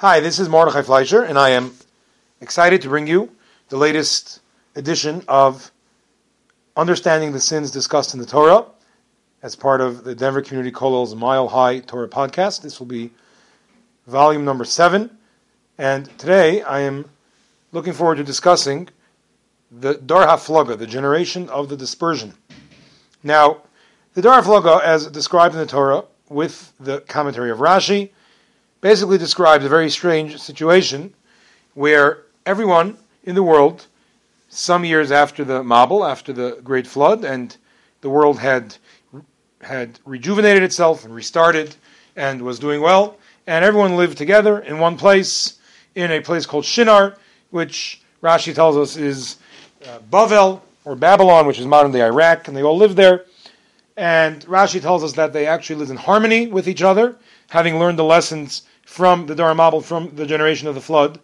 Hi, this is Mordechai Fleischer, and I am excited to bring you the latest edition of Understanding the Sins Discussed in the Torah as part of the Denver Community Kollel's Mile High Torah podcast. This will be volume number seven, and today I am looking forward to discussing the Dor HaFlaga, the generation of the dispersion. Now, the Dor HaFlaga, as described in the Torah with the commentary of Rashi, basically describes a very strange situation where everyone in the world, some years after the Mabul, after the Great Flood, and the world had had rejuvenated itself and restarted and was doing well, and everyone lived together in one place, in a place called Shinar, which Rashi tells us is uh, Bavel or Babylon, which is modern day Iraq, and they all lived there. And Rashi tells us that they actually lived in harmony with each other, having learned the lessons from the Dor HaMabul, from the generation of the flood,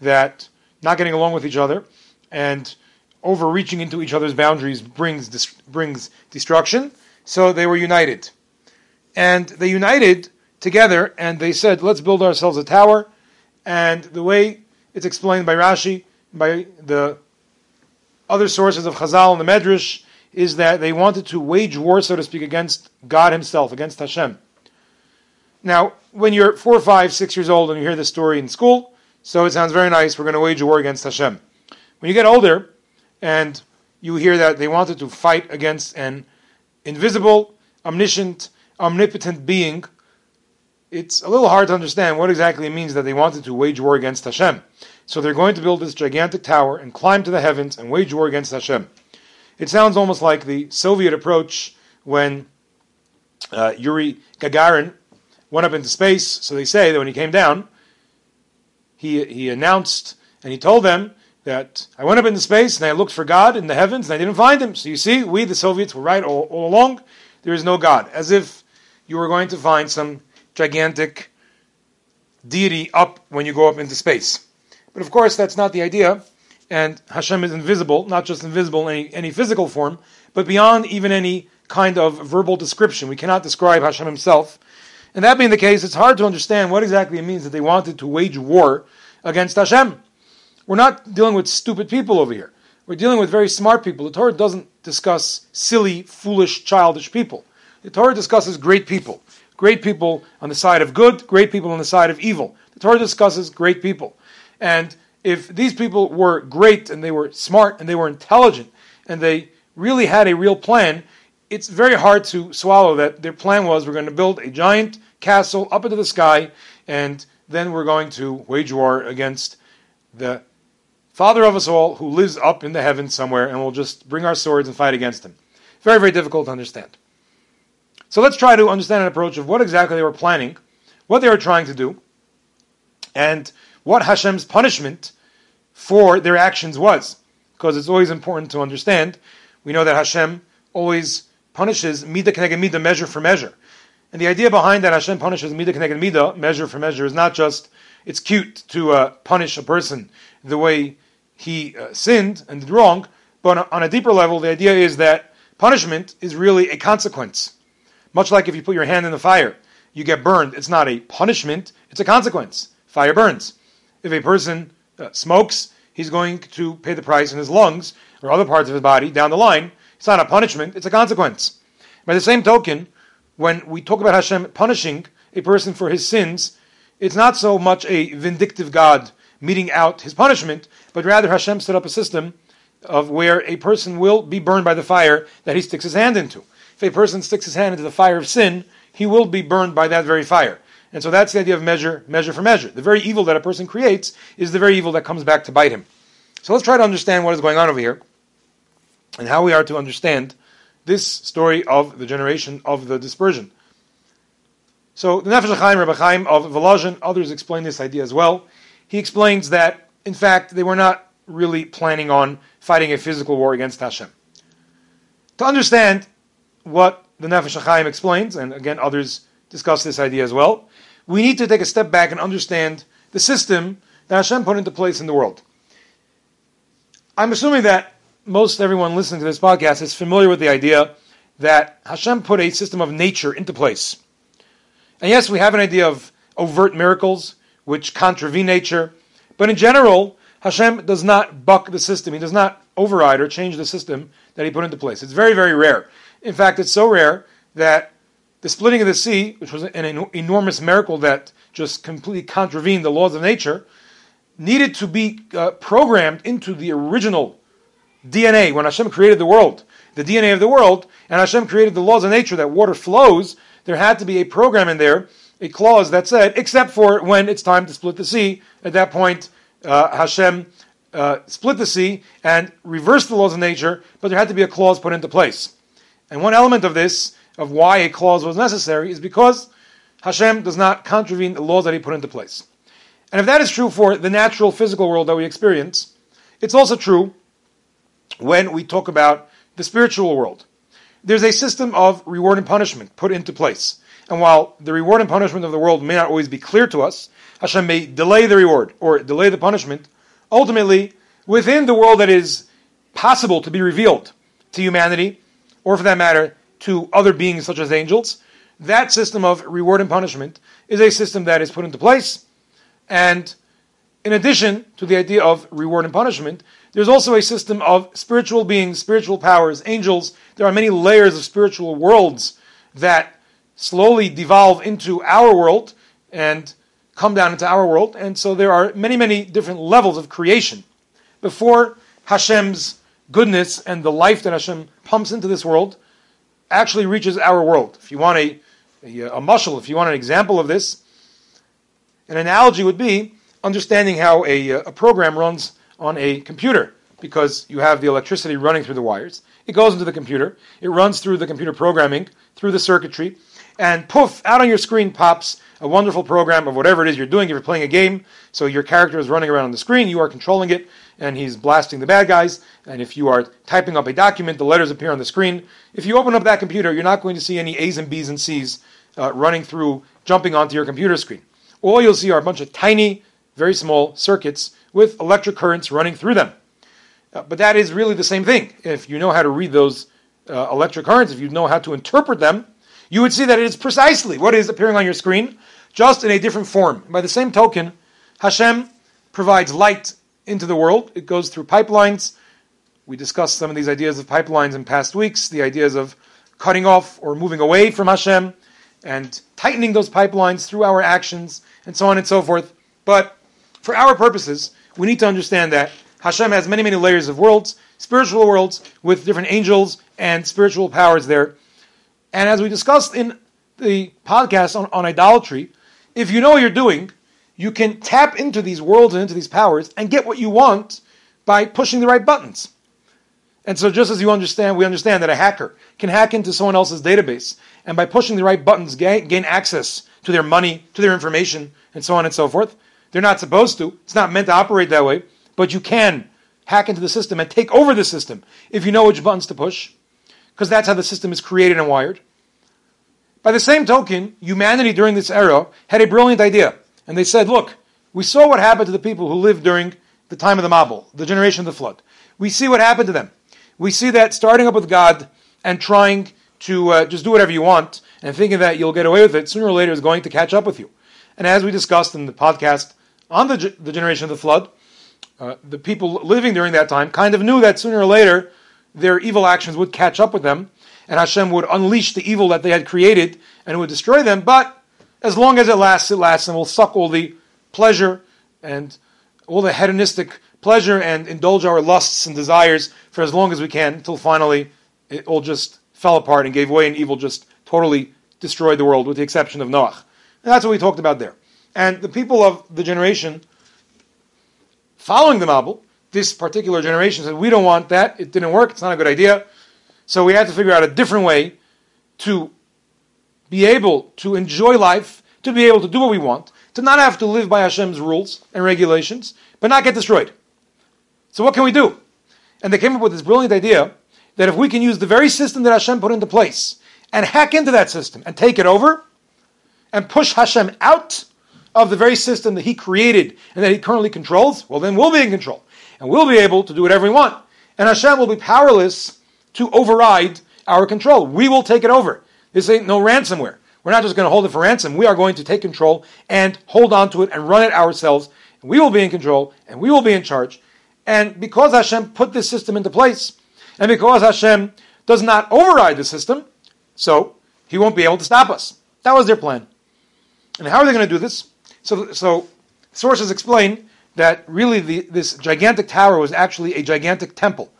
that not getting along with each other and overreaching into each other's boundaries brings brings destruction. So they were united, and they united together, and they said, "Let's build ourselves a tower." And the way it's explained by Rashi, by the other sources of Chazal and the Medrash, is that they wanted to wage war, so to speak, against God Himself, against Hashem. Now, when you're four, five, six years old and you hear this story in school, so it sounds very nice, we're going to wage war against Hashem. When you get older and you hear that they wanted to fight against an invisible, omniscient, omnipotent being, it's a little hard to understand what exactly it means that they wanted to wage war against Hashem. So they're going to build this gigantic tower and climb to the heavens and wage war against Hashem. It sounds almost like the Soviet approach when uh, Yuri Gagarin went up into space. So they say that when he came down, he, he announced and he told them that I went up into space and I looked for God in the heavens and I didn't find him. So you see, we, the Soviets, were right all, all along. There is no God. As if you were going to find some gigantic deity up when you go up into space. But of course, that's not the idea. And Hashem is invisible, not just invisible in any, any physical form, but beyond even any kind of verbal description. We cannot describe Hashem himself and that being the case, it's hard to understand what exactly it means that they wanted to wage war against Hashem. We're not dealing with stupid people over here. We're dealing with very smart people. The Torah doesn't discuss silly, foolish, childish people. The Torah discusses great people. Great people on the side of good, great people on the side of evil. The Torah discusses great people. And if these people were great and they were smart and they were intelligent and they really had a real plan, it's very hard to swallow that their plan was we're going to build a giant castle up into the sky, and then we're going to wage war against the Father of us all who lives up in the heavens somewhere, and we'll just bring our swords and fight against him. Very, very difficult to understand. So let's try to understand an approach of what exactly they were planning, what they were trying to do, and what Hashem's punishment for their actions was. Because it's always important to understand. We know that Hashem always punishes midah keneged midah, measure for measure. And the idea behind that Hashem punishes midah keneged midah, measure for measure, is not just it's cute to uh, punish a person the way he uh, sinned and did wrong, but on a deeper level, the idea is that punishment is really a consequence. Much like if you put your hand in the fire, you get burned. It's not a punishment, it's a consequence. Fire burns. If a person uh, smokes, he's going to pay the price in his lungs or other parts of his body down the line it's not a punishment, it's a consequence. By the same token, when we talk about Hashem punishing a person for his sins, it's not so much a vindictive God meting out his punishment, but rather Hashem set up a system of where a person will be burned by the fire that he sticks his hand into. If a person sticks his hand into the fire of sin, he will be burned by that very fire. And so that's the idea of measure, measure for measure. The very evil that a person creates is the very evil that comes back to bite him. So let's try to understand what is going on over here and how we are to understand this story of the generation of the dispersion. So the Nefesh HaChaim, Rebbe Chaim of Volozhin, others explain this idea as well. He explains that, in fact, they were not really planning on fighting a physical war against Hashem. To understand what the Nefesh HaChaim explains, and again others discuss this idea as well, we need to take a step back and understand the system that Hashem put into place in the world. I'm assuming that most everyone listening to this podcast is familiar with the idea that Hashem put a system of nature into place. And yes, we have an idea of overt miracles which contravene nature. But in general, Hashem does not buck the system. He does not override or change the system that he put into place. It's very, very rare. In fact, it's so rare that the splitting of the sea, which was an enormous miracle that just completely contravened the laws of nature, needed to be uh, programmed into the original DNA when Hashem created the world, the DNA of the world, and Hashem created the laws of nature that water flows. There had to be a program in there, a clause that said, except for when it's time to split the sea. At that point, uh, Hashem uh, split the sea and reversed the laws of nature, but there had to be a clause put into place. And one element of this, of why a clause was necessary, is because Hashem does not contravene the laws that He put into place. And if that is true for the natural physical world that we experience, it's also true when we talk about the spiritual world. There's a system of reward and punishment put into place. And while the reward and punishment of the world may not always be clear to us, Hashem may delay the reward or delay the punishment. Ultimately, within the world that is possible to be revealed to humanity, or for that matter, to other beings such as angels, that system of reward and punishment is a system that is put into place. And in addition to the idea of reward and punishment, there's also a system of spiritual beings, spiritual powers, angels. There are many layers of spiritual worlds that slowly devolve into our world and come down into our world. And so there are many, many different levels of creation before Hashem's goodness and the life that Hashem pumps into this world actually reaches our world. If you want a, a, a if you want an example of this, an analogy would be understanding how a, a program runs on a computer because you have the electricity running through the wires. It goes into the computer, it runs through the computer programming, through the circuitry, and poof, out on your screen pops a wonderful program of whatever it is you're doing. If you're playing a game, so your character is running around on the screen, you are controlling it, and he's blasting the bad guys. And if you are typing up a document, the letters appear on the screen. If you open up that computer, you're not going to see any A's and B's and C's uh, running through, jumping onto your computer screen. All you'll see are a bunch of tiny, very small circuits with electric currents running through them. Uh, but that is really the same thing. If you know how to read those uh, electric currents, if you know how to interpret them, you would see that it is precisely what is appearing on your screen, just in a different form. By the same token, Hashem provides light into the world. It goes through pipelines. We discussed some of these ideas of pipelines in past weeks, the ideas of cutting off or moving away from Hashem and tightening those pipelines through our actions and so on and so forth. But for our purposes, we need to understand that Hashem has many, many layers of worlds, spiritual worlds with different angels and spiritual powers there. And as we discussed in the podcast on, on idolatry, if you know what you're doing, you can tap into these worlds and into these powers and get what you want by pushing the right buttons. And so, just as you understand, we understand that a hacker can hack into someone else's database and by pushing the right buttons gain, gain access to their money, to their information, and so on and so forth. They're not supposed to. It's not meant to operate that way, but you can hack into the system and take over the system if you know which buttons to push because that's how the system is created and wired. By the same token, humanity during this era had a brilliant idea. And they said, look, we saw what happened to the people who lived during the time of the Mabul, the generation of the flood. We see what happened to them. We see that starting up with God and trying to uh, just do whatever you want and thinking that you'll get away with it, sooner or later is going to catch up with you. And as we discussed in the podcast on the, the generation of the flood, uh, the people living during that time kind of knew that sooner or later their evil actions would catch up with them, and Hashem would unleash the evil that they had created and it would destroy them. But as long as it lasts, it lasts, and will suck all the pleasure and all the hedonistic pleasure and indulge our lusts and desires for as long as we can until finally it all just fell apart and gave way, and evil just totally destroyed the world, with the exception of Noach. And that's what we talked about there. And the people of the generation following the Mabul this particular generation said, we don't want that. It didn't work. It's not a good idea. So we had to figure out a different way to be able to enjoy life, to be able to do what we want, to not have to live by Hashem's rules and regulations, but not get destroyed. So what can we do? And they came up with this brilliant idea that if we can use the very system that Hashem put into place and hack into that system and take it over and push Hashem out of the very system that He created and that He currently controls, well, then we'll be in control and we'll be able to do whatever we want. And Hashem will be powerless to override our control. We will take it over. This ain't no ransomware. We're not just going to hold it for ransom. We are going to take control and hold on to it and run it ourselves. We will be in control and we will be in charge. And because Hashem put this system into place, and because Hashem does not override the system, so he won't be able to stop us. That was their plan. And how are they going to do this? So, so sources explain that really the, this gigantic tower was actually a gigantic temple.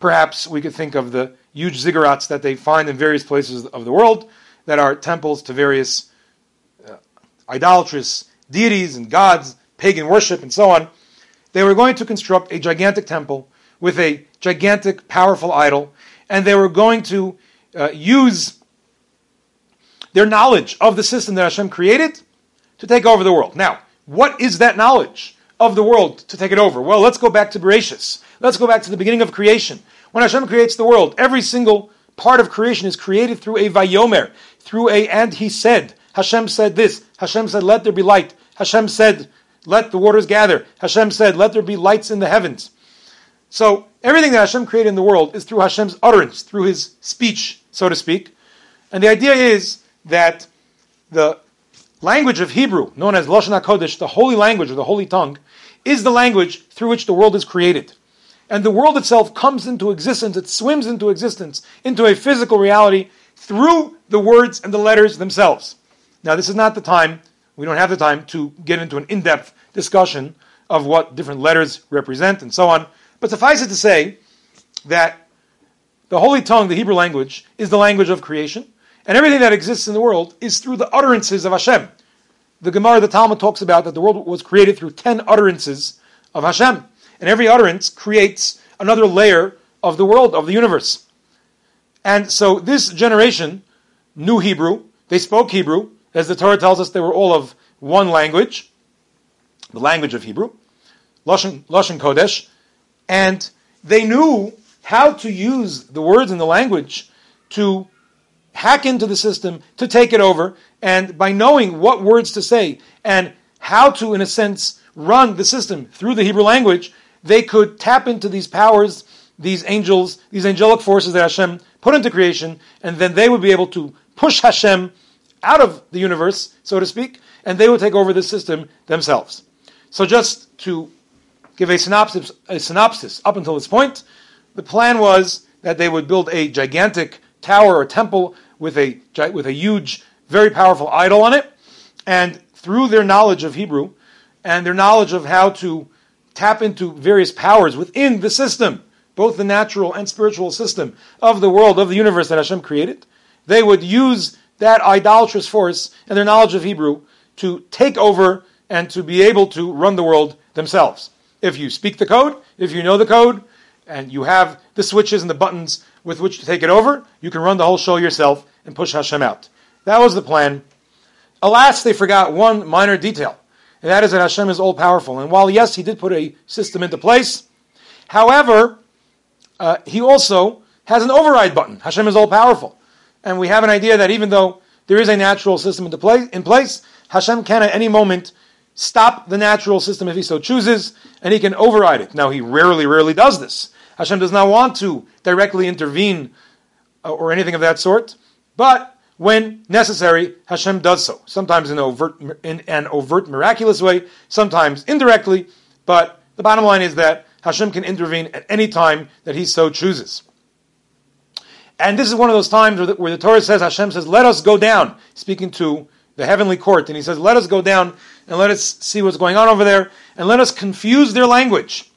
Perhaps we could think of the huge ziggurats that they find in various places of the world that are temples to various uh, idolatrous deities and gods, pagan worship, and so on. They were going to construct a gigantic temple with a gigantic, powerful idol, and they were going to uh, use their knowledge of the system that Hashem created to take over the world. Now, what is that knowledge of the world to take it over? Well, let's go back to Bereshis. Let's go back to the beginning of creation. When Hashem creates the world, every single part of creation is created through a vayomer, through a and he said. Hashem said this. Hashem said, let there be light. Hashem said, let the waters gather. Hashem said, let there be lights in the heavens. So everything that Hashem created in the world is through Hashem's utterance, through his speech, so to speak. And the idea is that the language of Hebrew, known as Lashon HaKodesh, the holy language or the holy tongue, is the language through which the world is created. And the world itself comes into existence, it swims into existence, into a physical reality through the words and the letters themselves. Now, this is not the time, we don't have the time to get into an in depth discussion of what different letters represent and so on. But suffice it to say that the holy tongue, the Hebrew language, is the language of creation. And everything that exists in the world is through the utterances of Hashem. The Gemara, the Talmud talks about that the world was created through ten utterances of Hashem. And every utterance creates another layer of the world, of the universe. And so this generation knew Hebrew, they spoke Hebrew, as the Torah tells us they were all of one language, the language of Hebrew, Lashon Kodesh, and they knew how to use the words in the language to hack into the system, to take it over, and by knowing what words to say and how to, in a sense, run the system through the Hebrew language, they could tap into these powers, these angels, these angelic forces that Hashem put into creation, and then they would be able to push Hashem out of the universe, so to speak, and they would take over the system themselves. So just to give a synopsis, a synopsis up until this point, the plan was that they would build a gigantic tower or temple with a, with a huge, very powerful idol on it. And through their knowledge of Hebrew and their knowledge of how to tap into various powers within the system, both the natural and spiritual system of the world, of the universe that Hashem created, they would use that idolatrous force and their knowledge of Hebrew to take over and to be able to run the world themselves. If you speak the code, if you know the code, and you have the switches and the buttons with which to take it over, you can run the whole show yourself and push Hashem out. That was the plan. Alas, they forgot one minor detail, and that is that Hashem is all powerful. And while, yes, He did put a system into place, however, uh, He also has an override button. Hashem is all powerful. And we have an idea that even though there is a natural system into play, in place, Hashem can at any moment stop the natural system if He so chooses, and He can override it. Now, He rarely, rarely does this. Hashem does not want to directly intervene uh, or anything of that sort. But when necessary, Hashem does so. Sometimes in, overt, in an overt, miraculous way, sometimes indirectly. But the bottom line is that Hashem can intervene at any time that He so chooses. And this is one of those times where the, where the, Torah says, Hashem says, let us go down, speaking to the heavenly court. And He says, let us go down and let us see what's going on over there, and let us confuse their language.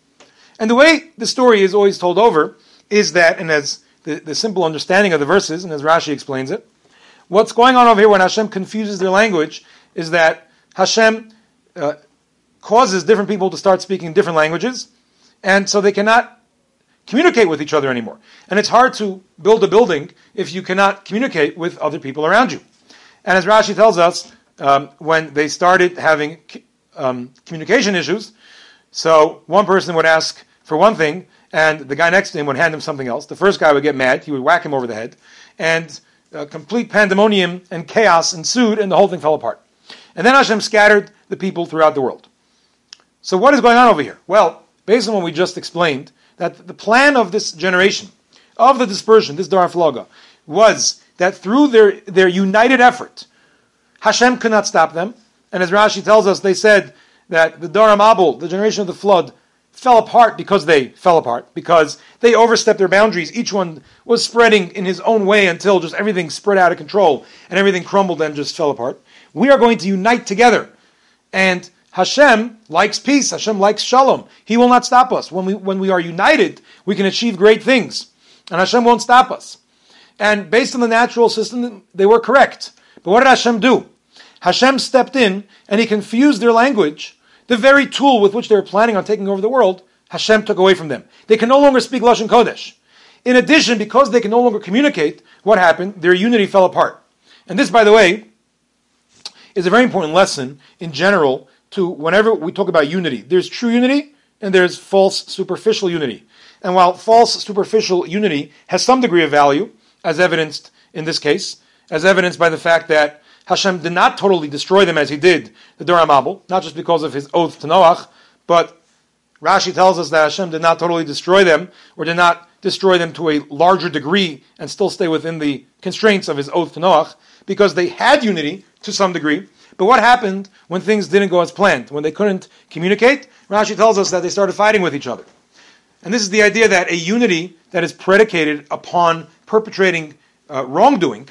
And the way the story is always told over is that, and as the, the simple understanding of the verses, and as Rashi explains it, what's going on over here when Hashem confuses their language is that Hashem uh, causes different people to start speaking different languages, and so they cannot communicate with each other anymore. And it's hard to build a building if you cannot communicate with other people around you. And as Rashi tells us, um, when they started having um, communication issues, so one person would ask for one thing, and the guy next to him would hand him something else. The first guy would get mad, he would whack him over the head, and uh, complete pandemonium and chaos ensued, and the whole thing fell apart. And then Hashem scattered the people throughout the world. So what is going on over here? Well, based on what we just explained, that the plan of this generation, of the dispersion, this Dar was that through their, their united effort Hashem could not stop them. And as Rashi tells us, they said that the Dor HaMabul, the generation of the flood, fell apart because they fell apart, because they overstepped their boundaries. Each one was spreading in his own way until just everything spread out of control and everything crumbled and just fell apart. We are going to unite together. And Hashem likes peace. Hashem likes shalom. He will not stop us. When we, when we are united, we can achieve great things. And Hashem won't stop us. And based on the natural system, they were correct. But what did Hashem do? Hashem stepped in and he confused their language the very tool with which they were planning on taking over the world, Hashem took away from them. They can no longer speak Lashon Kodesh. In addition, because they can no longer communicate, what happened? Their unity fell apart. And this, by the way, is a very important lesson in general to whenever we talk about unity. There's true unity and there's false superficial unity. And while false superficial unity has some degree of value, as evidenced in this case, as evidenced by the fact that Hashem did not totally destroy them as he did the Dor HaMabul, not just because of his oath to Noach, but Rashi tells us that Hashem did not totally destroy them, or did not destroy them to a larger degree and still stay within the constraints of his oath to Noach, because they had unity to some degree. But what happened when things didn't go as planned? When they couldn't communicate? Rashi tells us that they started fighting with each other. And this is the idea that a unity that is predicated upon perpetrating uh, wrongdoing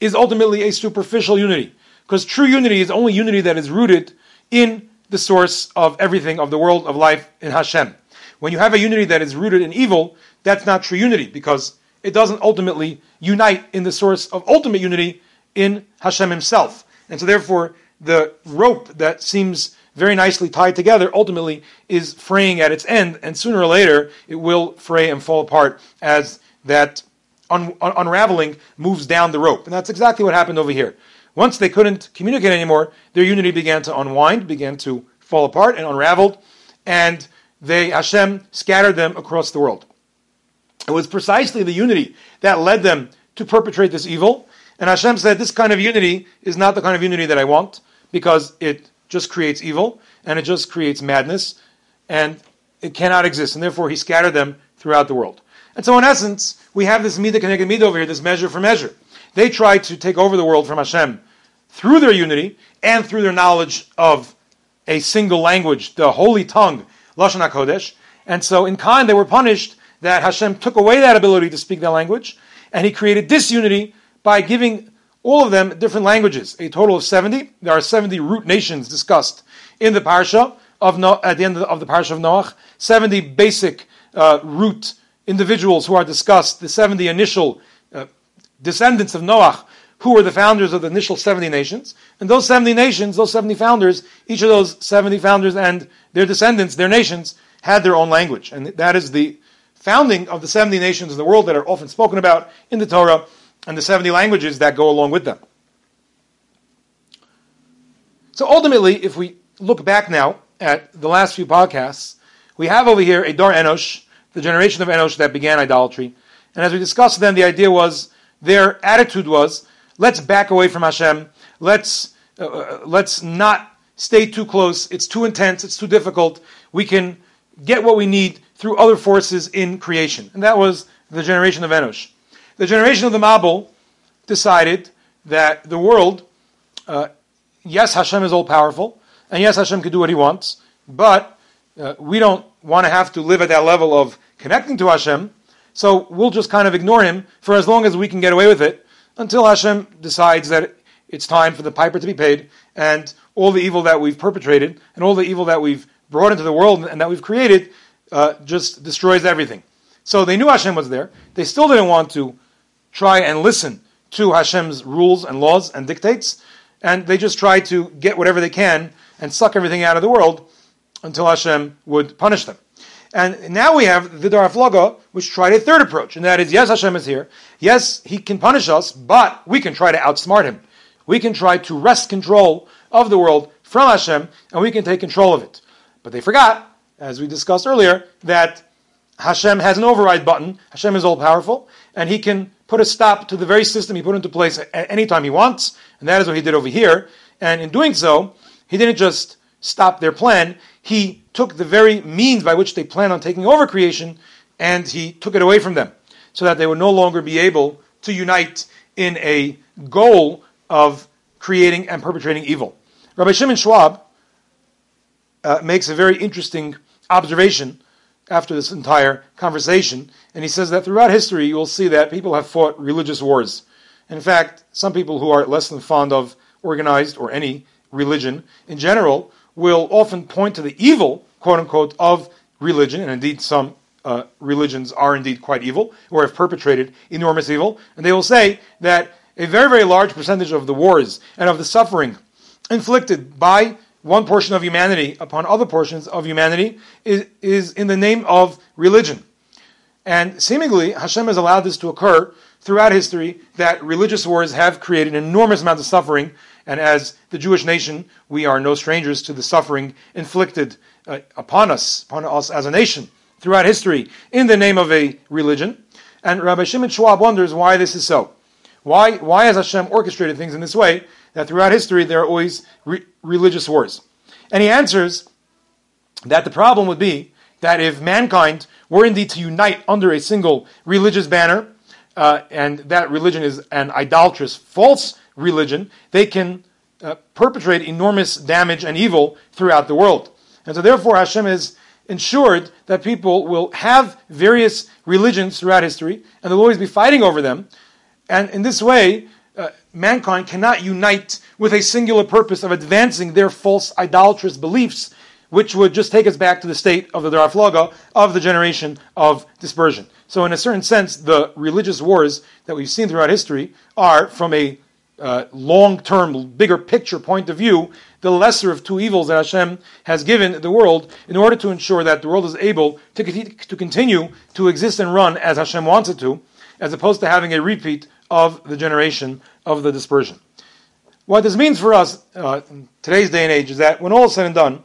is ultimately a superficial unity. Because true unity is only unity that is rooted in the source of everything, of the world of life in Hashem. When you have a unity that is rooted in evil, that's not true unity because it doesn't ultimately unite in the source of ultimate unity in Hashem Himself. And so, therefore, the rope that seems very nicely tied together ultimately is fraying at its end, and sooner or later it will fray and fall apart as that un- un- unraveling moves down the rope. And that's exactly what happened over here. Once they couldn't communicate anymore, their unity began to unwind, began to fall apart and unraveled, and they Hashem scattered them across the world. It was precisely the unity that led them to perpetrate this evil. And Hashem said, This kind of unity is not the kind of unity that I want, because it just creates evil and it just creates madness, and it cannot exist. And therefore, He scattered them throughout the world. And so, in essence, we have this midah keneged midah over here, this measure for measure. They tried to take over the world from Hashem through their unity and through their knowledge of a single language, the holy tongue, Lashon HaKodesh. And so, in kind, they were punished that Hashem took away that ability to speak that language, and He created disunity by giving all of them different languages, a total of 70. There are 70 root nations discussed in the parsha of no, at the end of the parsha of Noach, 70 basic uh, root individuals who are discussed, the 70 initial uh, descendants of Noach, who were the founders of the initial 70 nations. And those 70 nations, those 70 founders, each of those 70 founders and their descendants, their nations, had their own language. And that is the founding of the 70 nations of the world that are often spoken about in the Torah and the 70 languages that go along with them. So ultimately, if we look back now at the last few podcasts, we have over here a Dor Enosh, the generation of Enosh that began idolatry. And as we discussed then, the idea was, their attitude was, let's back away from Hashem, let's, uh, uh, let's not stay too close, it's too intense, it's too difficult, we can get what we need through other forces in creation. And that was the generation of Enosh. The generation of the Mabul decided that the world, uh, yes, Hashem is all powerful, and yes, Hashem can do what he wants, but uh, we don't want to have to live at that level of connecting to Hashem, so we'll just kind of ignore him for as long as we can get away with it until Hashem decides that it's time for the piper to be paid and all the evil that we've perpetrated and all the evil that we've brought into the world and that we've created uh, just destroys everything. So they knew Hashem was there. They still didn't want to try and listen to Hashem's rules and laws and dictates, and they just tried to get whatever they can and suck everything out of the world until Hashem would punish them. And now we have the Dor HaFlaga, which tried a third approach, and that is, yes, Hashem is here. Yes, He can punish us, but we can try to outsmart Him. We can try to wrest control of the world from Hashem, and we can take control of it. But they forgot, as we discussed earlier, that Hashem has an override button. Hashem is all powerful, and He can put a stop to the very system He put into place at any time He wants, and that is what He did over here. And in doing so, He didn't just stop their plan, He took the very means by which they planned on taking over creation and he took it away from them so that they would no longer be able to unite in a goal of creating and perpetrating evil. Rabbi Shimon Schwab uh, makes a very interesting observation after this entire conversation, and he says that throughout history you will see that people have fought religious wars. In fact, some people who are less than fond of organized or any religion in general will often point to the evil, quote unquote, of religion, and indeed some uh, religions are indeed quite evil or have perpetrated enormous evil, and they will say that a very, very large percentage of the wars and of the suffering inflicted by one portion of humanity upon other portions of humanity is, is in the name of religion. And seemingly, Hashem has allowed this to occur throughout history that religious wars have created an enormous amount of suffering. And as the Jewish nation, we are no strangers to the suffering inflicted uh, upon us, upon us as a nation throughout history in the name of a religion. And Rabbi Shimon Schwab wonders why this is so. Why, why has Hashem orchestrated things in this way that throughout history there are always re- religious wars? And he answers that the problem would be that if mankind were indeed to unite under a single religious banner, uh, and that religion is an idolatrous, false religion, they can uh, perpetrate enormous damage and evil throughout the world. And so, therefore, Hashem has ensured that people will have various religions throughout history, and they'll always be fighting over them. And in this way, uh, mankind cannot unite with a singular purpose of advancing their false idolatrous beliefs, which would just take us back to the state of the Dor HaFlaga of the generation of dispersion. So, in a certain sense, the religious wars that we've seen throughout history are, from a uh, long term, bigger picture point of view, the lesser of two evils that Hashem has given the world in order to ensure that the world is able to, to continue to exist and run as Hashem wants it to, as opposed to having a repeat of the generation of the dispersion. What this means for us uh, in today's day and age is that when all is said and done,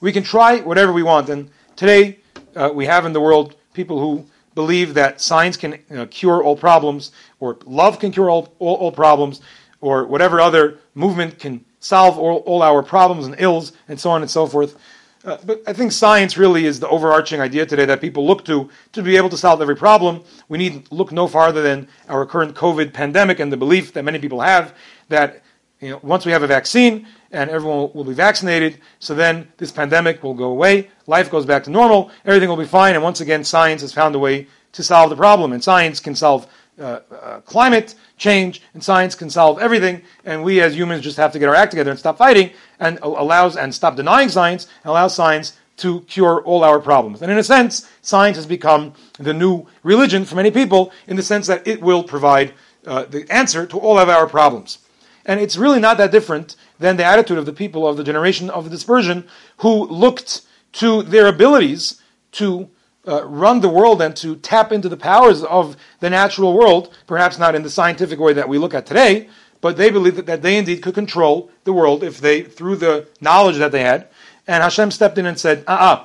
we can try whatever we want. And today uh, we have in the world people who believe that science can cure all problems, or love can cure all, all, all problems, or whatever other movement can solve all, all our problems and ills, and so on and so forth. Uh, but I think science really is the overarching idea today that people look to to be able to solve every problem. We need look no farther than our current COVID pandemic and the belief that many people have that you know, once we have a vaccine and everyone will be vaccinated, so then this pandemic will go away, life goes back to normal, everything will be fine, and once again, science has found a way to solve the problem. And science can solve uh, uh, climate change, and science can solve everything, and we as humans just have to get our act together and stop fighting, and allows and stop denying science, and allow science to cure all our problems. And in a sense, science has become the new religion for many people, in the sense that it will provide uh, the answer to all of our problems. And it's really not that different than the attitude of the people of the generation of the dispersion who looked to their abilities to uh, run the world and to tap into the powers of the natural world, perhaps not in the scientific way that we look at today, but they believed that, that they indeed could control the world if they, through the knowledge that they had. And Hashem stepped in and said, uh uh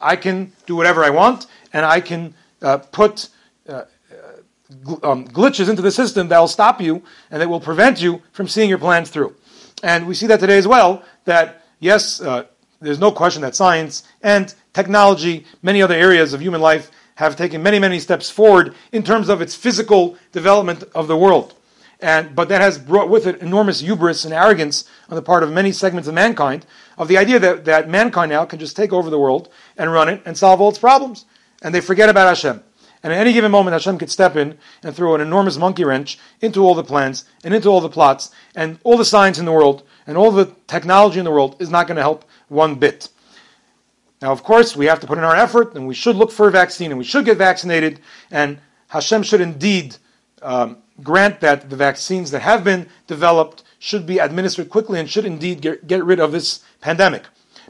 I can do whatever I want, and I can uh, put uh, gl- um, glitches into the system that will stop you and that will prevent you from seeing your plans through. And we see that today as well, that yes, uh, there's no question that science and technology, many other areas of human life have taken many, many steps forward in terms of its physical development of the world. And, but that has brought with it enormous hubris and arrogance on the part of many segments of mankind of the idea that, that mankind now can just take over the world and run it and solve all its problems. And they forget about Hashem. And at any given moment, Hashem could step in and throw an enormous monkey wrench into all the plans and into all the plots, and all the science in the world and all the technology in the world is not going to help one bit. Now, of course, we have to put in our effort, and we should look for a vaccine, and we should get vaccinated, and Hashem should indeed um, grant that the vaccines that have been developed should be administered quickly and should indeed get, get rid of this pandemic.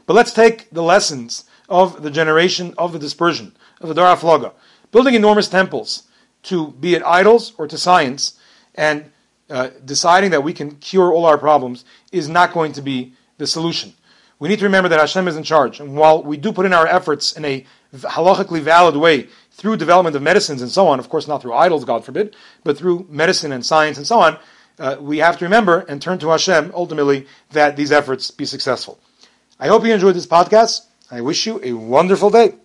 But let's take the lessons of the generation of the dispersion, of the Dor HaFlaga. Building enormous temples to be it idols or to science, and uh, deciding that we can cure all our problems is not going to be the solution we need to remember that Hashem is in charge. And while we do put in our efforts in a halachically valid way through development of medicines and so on, of course not through idols, God forbid, but through medicine and science and so on, uh, we have to remember and turn to Hashem ultimately that these efforts be successful. I hope you enjoyed this podcast. I wish you a wonderful day.